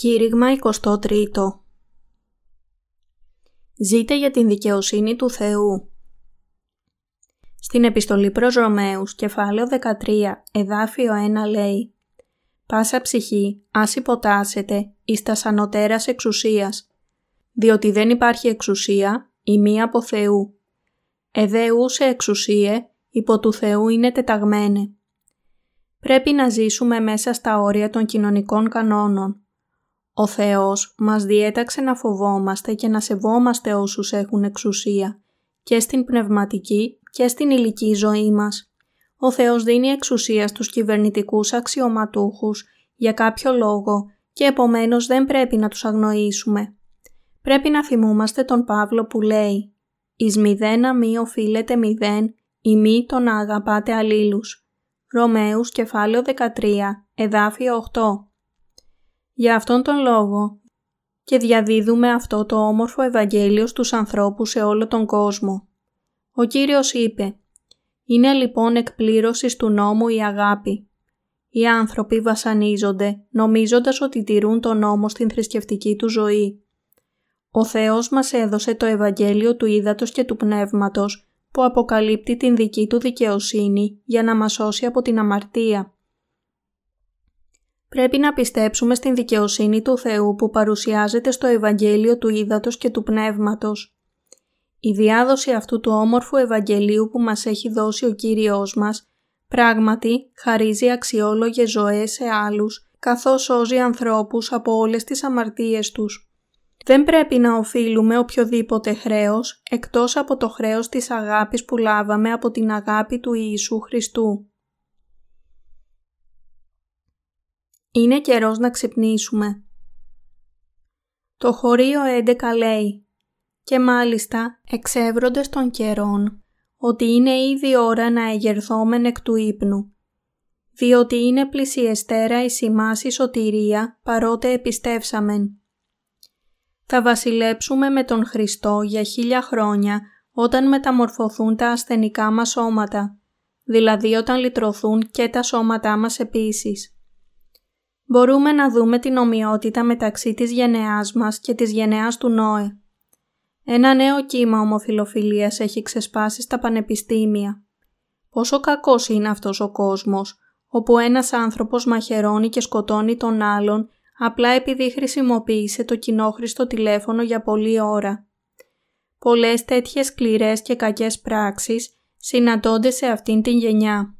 Κήρυγμα 23 Ζείτε για την δικαιοσύνη του Θεού. Στην επιστολή προς Ρωμαίους, κεφάλαιο 13, εδάφιο 1 λέει «Πάσα ψυχή, ας υποτάσσετε εις τας ανωτέρας εξουσίας, διότι δεν υπάρχει εξουσία η μία από Θεού. Εδέουσε εξουσίε, υπό του Θεού είναι τεταγμένε. Πρέπει να ζήσουμε μέσα στα όρια των κοινωνικών κανόνων, ο Θεός μας διέταξε να φοβόμαστε και να σεβόμαστε όσους έχουν εξουσία και στην πνευματική και στην ηλική ζωή μας. Ο Θεός δίνει εξουσία στους κυβερνητικούς αξιωματούχους για κάποιο λόγο και επομένως δεν πρέπει να τους αγνοήσουμε. Πρέπει να θυμούμαστε τον Παύλο που λέει «Εις μηδένα μη οφείλετε μηδέν, ή μη τον αγαπάτε αλλήλους». Ρωμαίους κεφάλαιο 13, εδάφιο 8. Για αυτόν τον λόγο και διαδίδουμε αυτό το όμορφο Ευαγγέλιο στους ανθρώπους σε όλο τον κόσμο. Ο Κύριος είπε «Είναι λοιπόν εκπλήρωσης του νόμου η αγάπη». Οι άνθρωποι βασανίζονται νομίζοντας ότι τηρούν τον νόμο στην θρησκευτική του ζωή. Ο Θεός μας έδωσε το Ευαγγέλιο του Ήδατος και του Πνεύματος που αποκαλύπτει την δική του δικαιοσύνη για να μας σώσει από την αμαρτία. Πρέπει να πιστέψουμε στην δικαιοσύνη του Θεού που παρουσιάζεται στο Ευαγγέλιο του Ήδατος και του Πνεύματος. Η διάδοση αυτού του όμορφου Ευαγγελίου που μας έχει δώσει ο Κύριος μας πράγματι χαρίζει αξιόλογες ζωές σε άλλους καθώς σώζει ανθρώπους από όλες τις αμαρτίες τους. Δεν πρέπει να οφείλουμε οποιοδήποτε χρέος εκτός από το χρέος της αγάπης που λάβαμε από την αγάπη του Ιησού Χριστού. Είναι καιρός να ξυπνήσουμε. Το χωρίο 11 λέει και μάλιστα εξεύροντες των καιρών ότι είναι ήδη ώρα να εγερθόμεν εκ του ύπνου, διότι είναι πλησιεστέρα η σημάση σωτηρία παρότε επιστεύσαμεν. Θα βασιλέψουμε με τον Χριστό για χίλια χρόνια όταν μεταμορφωθούν τα ασθενικά μας σώματα, δηλαδή όταν λυτρωθούν και τα σώματά μας επίσης μπορούμε να δούμε την ομοιότητα μεταξύ της γενεάς μας και της γενεάς του Νόε. Ένα νέο κύμα ομοφιλοφιλίας έχει ξεσπάσει στα πανεπιστήμια. Πόσο κακός είναι αυτός ο κόσμος, όπου ένας άνθρωπος μαχαιρώνει και σκοτώνει τον άλλον απλά επειδή χρησιμοποίησε το κοινόχρηστο τηλέφωνο για πολλή ώρα. Πολλές τέτοιες σκληρές και κακές πράξεις συναντώνται σε αυτήν την γενιά.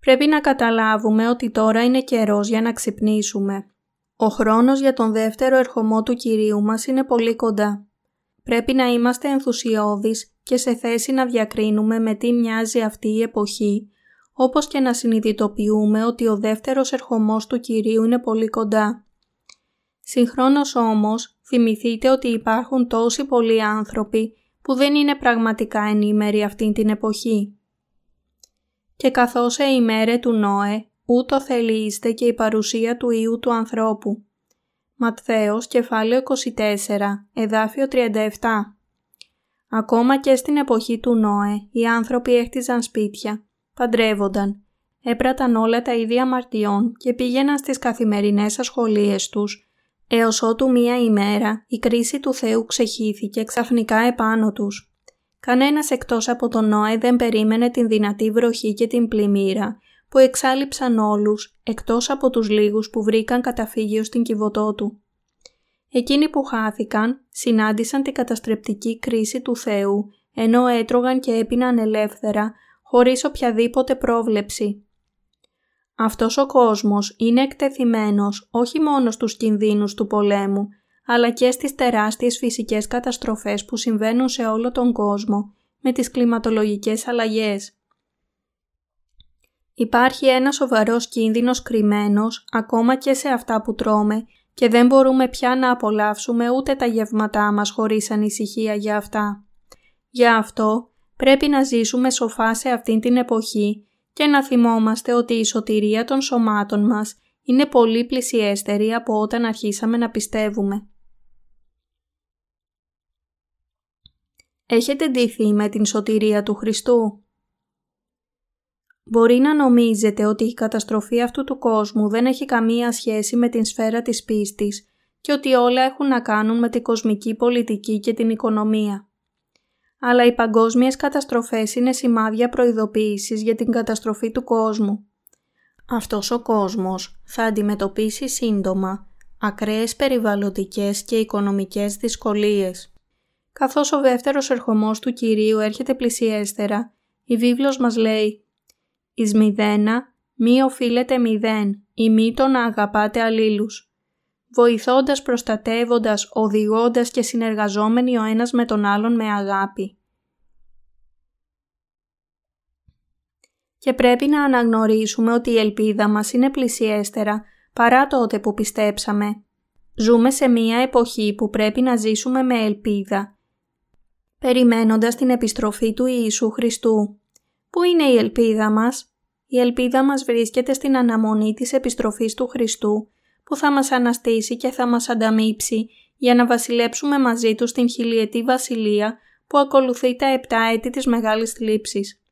Πρέπει να καταλάβουμε ότι τώρα είναι καιρός για να ξυπνήσουμε. Ο χρόνος για τον δεύτερο ερχομό του Κυρίου μας είναι πολύ κοντά. Πρέπει να είμαστε ενθουσιώδεις και σε θέση να διακρίνουμε με τι μοιάζει αυτή η εποχή, όπως και να συνειδητοποιούμε ότι ο δεύτερος ερχομός του Κυρίου είναι πολύ κοντά. Συγχρόνως όμως, θυμηθείτε ότι υπάρχουν τόσοι πολλοί άνθρωποι που δεν είναι πραγματικά ενήμεροι αυτήν την εποχή και καθώς σε ημέρε του Νόε, ούτω θελείστε και η παρουσία του Ιού του ανθρώπου. Ματθαίος, κεφάλαιο 24, εδάφιο 37 Ακόμα και στην εποχή του Νόε, οι άνθρωποι έχτιζαν σπίτια, παντρεύονταν, έπραταν όλα τα ίδια αμαρτιών και πήγαιναν στις καθημερινές ασχολίες τους, έως ότου μία ημέρα η κρίση του Θεού ξεχύθηκε ξαφνικά επάνω τους. Κανένας εκτός από τον Νόε δεν περίμενε την δυνατή βροχή και την πλημμύρα που εξάλληψαν όλους εκτός από τους λίγους που βρήκαν καταφύγιο στην κυβωτό του. Εκείνοι που χάθηκαν συνάντησαν την καταστρεπτική κρίση του Θεού ενώ έτρωγαν και έπιναν ελεύθερα χωρίς οποιαδήποτε πρόβλεψη. Αυτός ο κόσμος είναι εκτεθειμένος όχι μόνο στους κινδύνους του πολέμου αλλά και στις τεράστιες φυσικές καταστροφές που συμβαίνουν σε όλο τον κόσμο με τις κλιματολογικές αλλαγές. Υπάρχει ένας σοβαρός κίνδυνος κρυμμένος ακόμα και σε αυτά που τρώμε και δεν μπορούμε πια να απολαύσουμε ούτε τα γεύματά μας χωρίς ανησυχία για αυτά. Για αυτό πρέπει να ζήσουμε σοφά σε αυτήν την εποχή και να θυμόμαστε ότι η σωτηρία των σωμάτων μας είναι πολύ πλησιέστερη από όταν αρχίσαμε να πιστεύουμε. Έχετε ντυθεί με την σωτηρία του Χριστού; Μπορεί να νομίζετε ότι η καταστροφή αυτού του κόσμου δεν έχει καμία σχέση με την σφαίρα της πίστης και ότι όλα έχουν να κάνουν με την κοσμική πολιτική και την οικονομία. Αλλά οι παγκόσμιες καταστροφές είναι σημάδια προειδοποίησης για την καταστροφή του κόσμου. Αυτός ο κόσμος θα αντιμετωπίσει σύντομα ακραίες περιβαλλοντικές και οικονομικές δυσκολίες. Καθώς ο δεύτερος ερχομός του Κυρίου έρχεται πλησιέστερα, η βίβλος μας λέει «Εις μηδένα μη οφείλετε μηδέν ή μη τον αγαπάτε αλλήλους» βοηθώντας, προστατεύοντας, οδηγώντας και συνεργαζόμενοι ο ένας με τον άλλον με αγάπη. Και πρέπει να αναγνωρίσουμε ότι η ελπίδα μας είναι πλησιέστερα παρά τότε που πιστέψαμε. Ζούμε σε μία εποχή που πρέπει να ζήσουμε με ελπίδα, περιμένοντας την επιστροφή του Ιησού Χριστού. Πού είναι η ελπίδα μας; Η ελπίδα μας βρίσκεται στην αναμονή της επιστροφής του Χριστού, που θα μας αναστήσει και θα μας ανταμείψει για να βασιλέψουμε μαζί του στην χιλιετή βασιλεία που ακολουθεί τα επτά έτη της Μεγάλης Θλίψης.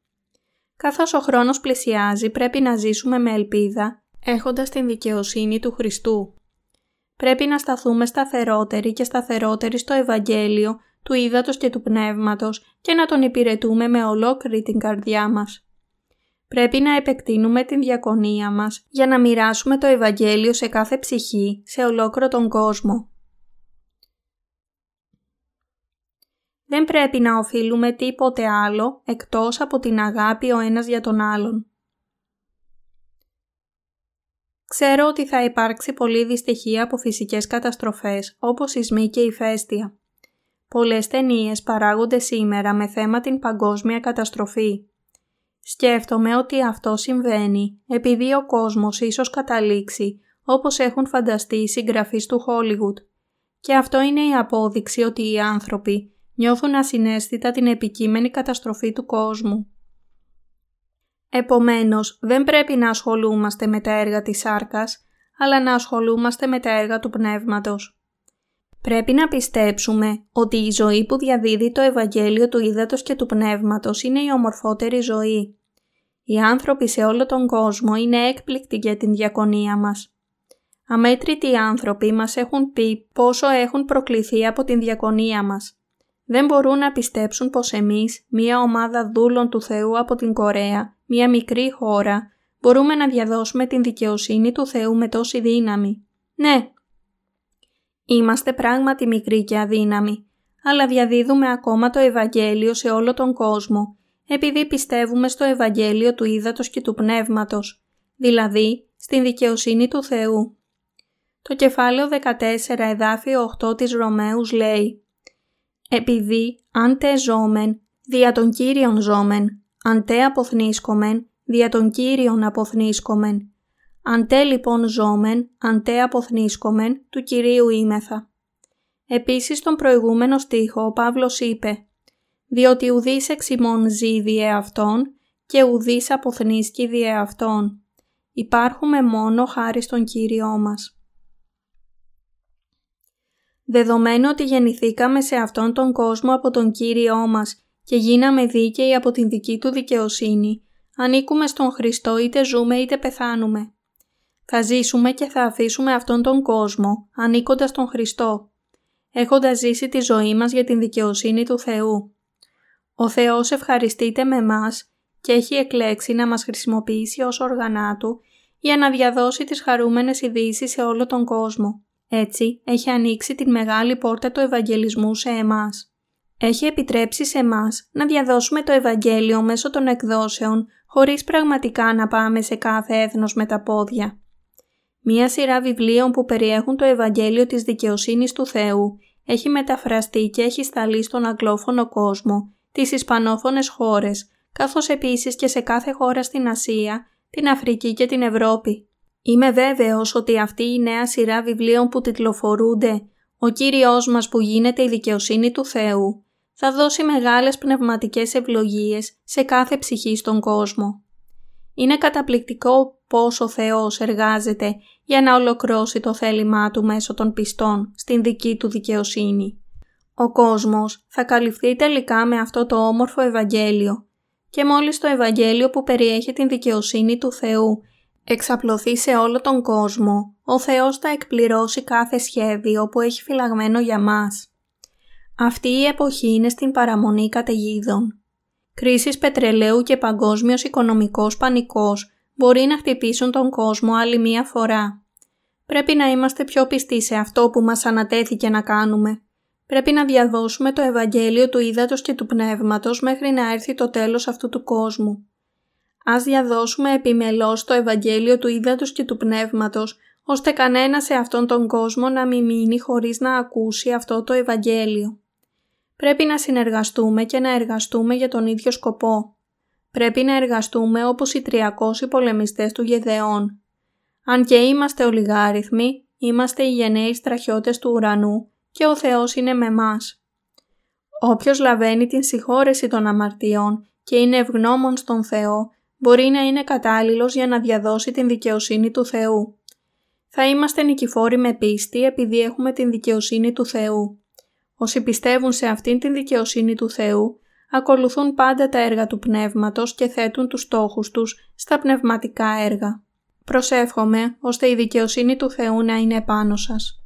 Καθώς ο χρόνος πλησιάζει πρέπει να ζήσουμε με ελπίδα έχοντας την δικαιοσύνη του Χριστού. Πρέπει να σταθούμε σταθερότεροι και σταθερότεροι στο Ευαγγέλιο του Ήδατος και του Πνεύματος και να τον υπηρετούμε με ολόκληρη την καρδιά μας. Πρέπει να επεκτείνουμε την διακονία μας για να μοιράσουμε το Ευαγγέλιο σε κάθε ψυχή, σε ολόκληρο τον κόσμο. Δεν πρέπει να οφείλουμε τίποτε άλλο εκτός από την αγάπη ο ένας για τον άλλον. Ξέρω ότι θα υπάρξει πολλή δυστυχία από φυσικές καταστροφές όπως σεισμοί και ηφαίστεια. Πολλές ταινίες παράγονται σήμερα με θέμα την παγκόσμια καταστροφή. Σκέφτομαι ότι αυτό συμβαίνει επειδή ο κόσμος ίσως καταλήξει όπως έχουν φανταστεί οι συγγραφείς του Hollywood. Και αυτό είναι η απόδειξη ότι οι άνθρωποι νιώθουν ασυναίσθητα την επικείμενη καταστροφή του κόσμου. Επομένως, δεν πρέπει να ασχολούμαστε με τα έργα της σάρκας, αλλά να ασχολούμαστε με τα έργα του πνεύματος. Πρέπει να πιστέψουμε ότι η ζωή που διαδίδει το Ευαγγέλιο του Ήδατος και του Πνεύματος είναι η ομορφότερη ζωή. Οι άνθρωποι σε όλο τον κόσμο είναι έκπληκτοι για την διακονία μας. Αμέτρητοι άνθρωποι μας έχουν πει πόσο έχουν προκληθεί από την διακονία μας. Δεν μπορούν να πιστέψουν πως εμείς, μία ομάδα δούλων του Θεού από την Κορέα, μία μικρή χώρα, μπορούμε να διαδώσουμε την δικαιοσύνη του Θεού με τόση δύναμη. Ναι, είμαστε πράγματι μικροί και αδύναμοι, αλλά διαδίδουμε ακόμα το Ευαγγέλιο σε όλο τον κόσμο, επειδή πιστεύουμε στο Ευαγγέλιο του Ήδατος και του Πνεύματος, δηλαδή στην δικαιοσύνη του Θεού. Το κεφάλαιο 14 εδάφιο 8 της Ρωμαίους λέει «Επειδή αν τε ζώμεν, δια των Κύριων ζώμεν, αν τε αποθνίσκομεν, δια των Κύριων αποθνίσκομεν. Αν τε λοιπόν ζώμεν, αν τε αποθνίσκομεν, του Κυρίου είμεθα». Επίσης στον προηγούμενο στίχο ο Παύλος είπε «Διότι ουδής εξημών ζει διε αυτόν και ουδής αποθνίσκει διε αυτόν. Υπάρχουμε μόνο χάρη στον Κύριό μας». Δεδομένου ότι γεννηθήκαμε σε αυτόν τον κόσμο από τον Κύριό μας και γίναμε δίκαιοι από την δική Του δικαιοσύνη, ανήκουμε στον Χριστό είτε ζούμε είτε πεθάνουμε. Θα ζήσουμε και θα αφήσουμε αυτόν τον κόσμο, ανήκοντας τον Χριστό, έχοντας ζήσει τη ζωή μας για την δικαιοσύνη του Θεού. Ο Θεός ευχαριστείται με μας και έχει εκλέξει να μας χρησιμοποιήσει ως οργανά Του για να διαδώσει τις χαρούμενες ειδήσει σε όλο τον κόσμο. Έτσι, έχει ανοίξει την μεγάλη πόρτα του Ευαγγελισμού σε εμάς. Έχει επιτρέψει σε εμάς να διαδώσουμε το Ευαγγέλιο μέσω των εκδόσεων, χωρίς πραγματικά να πάμε σε κάθε έθνος με τα πόδια. Μία σειρά βιβλίων που περιέχουν το Ευαγγέλιο της δικαιοσύνης του Θεού έχει μεταφραστεί και έχει σταλεί στον αγγλόφωνο κόσμο, τις ισπανόφωνες χώρες, καθώς επίσης και σε κάθε χώρα στην Ασία, την Αφρική και την Ευρώπη. Είμαι βέβαιος ότι αυτή η νέα σειρά βιβλίων που τιτλοφορούνται «Ο Κύριος μας που γίνεται η δικαιοσύνη του Θεού» θα δώσει μεγάλες πνευματικές ευλογίες σε κάθε ψυχή στον κόσμο. Είναι καταπληκτικό πώς ο Θεός εργάζεται για να ολοκληρώσει το θέλημά Του μέσω των πιστών στην δική Του δικαιοσύνη. Ο κόσμος θα καλυφθεί τελικά με αυτό το όμορφο Ευαγγέλιο και μόλις το Ευαγγέλιο που περιέχει την δικαιοσύνη του Θεού εξαπλωθεί σε όλο τον κόσμο, ο Θεός θα εκπληρώσει κάθε σχέδιο που έχει φυλαγμένο για μας. Αυτή η εποχή είναι στην παραμονή καταιγίδων. Κρίσεις πετρελαίου και παγκόσμιος οικονομικός πανικός μπορεί να χτυπήσουν τον κόσμο άλλη μία φορά. Πρέπει να είμαστε πιο πιστοί σε αυτό που μας ανατέθηκε να κάνουμε. Πρέπει να διαδώσουμε το Ευαγγέλιο του Ήδατος και του Πνεύματος μέχρι να έρθει το τέλος αυτού του κόσμου. Ας διαδώσουμε επιμελώς το Ευαγγέλιο του Ήδατος και του Πνεύματος, ώστε κανένας σε αυτόν τον κόσμο να μην μείνει χωρίς να ακούσει αυτό το Ευαγγέλιο. Πρέπει να συνεργαστούμε και να εργαστούμε για τον ίδιο σκοπό. Πρέπει να εργαστούμε όπως οι 300 πολεμιστές του Γεδεών. Αν και είμαστε ολιγάριθμοι, είμαστε οι γενναίοι στραχιώτες του ουρανού και ο Θεός είναι με μας. Όποιος λαβαίνει την συγχώρεση των αμαρτιών και είναι ευγνώμων στον Θεό, μπορεί να είναι κατάλληλος για να διαδώσει την δικαιοσύνη του Θεού. Θα είμαστε νικηφόροι με πίστη επειδή έχουμε την δικαιοσύνη του Θεού. Όσοι πιστεύουν σε αυτήν την δικαιοσύνη του Θεού, ακολουθούν πάντα τα έργα του Πνεύματος και θέτουν τους στόχους τους στα πνευματικά έργα. Προσεύχομαι ώστε η δικαιοσύνη του Θεού να είναι επάνω σας.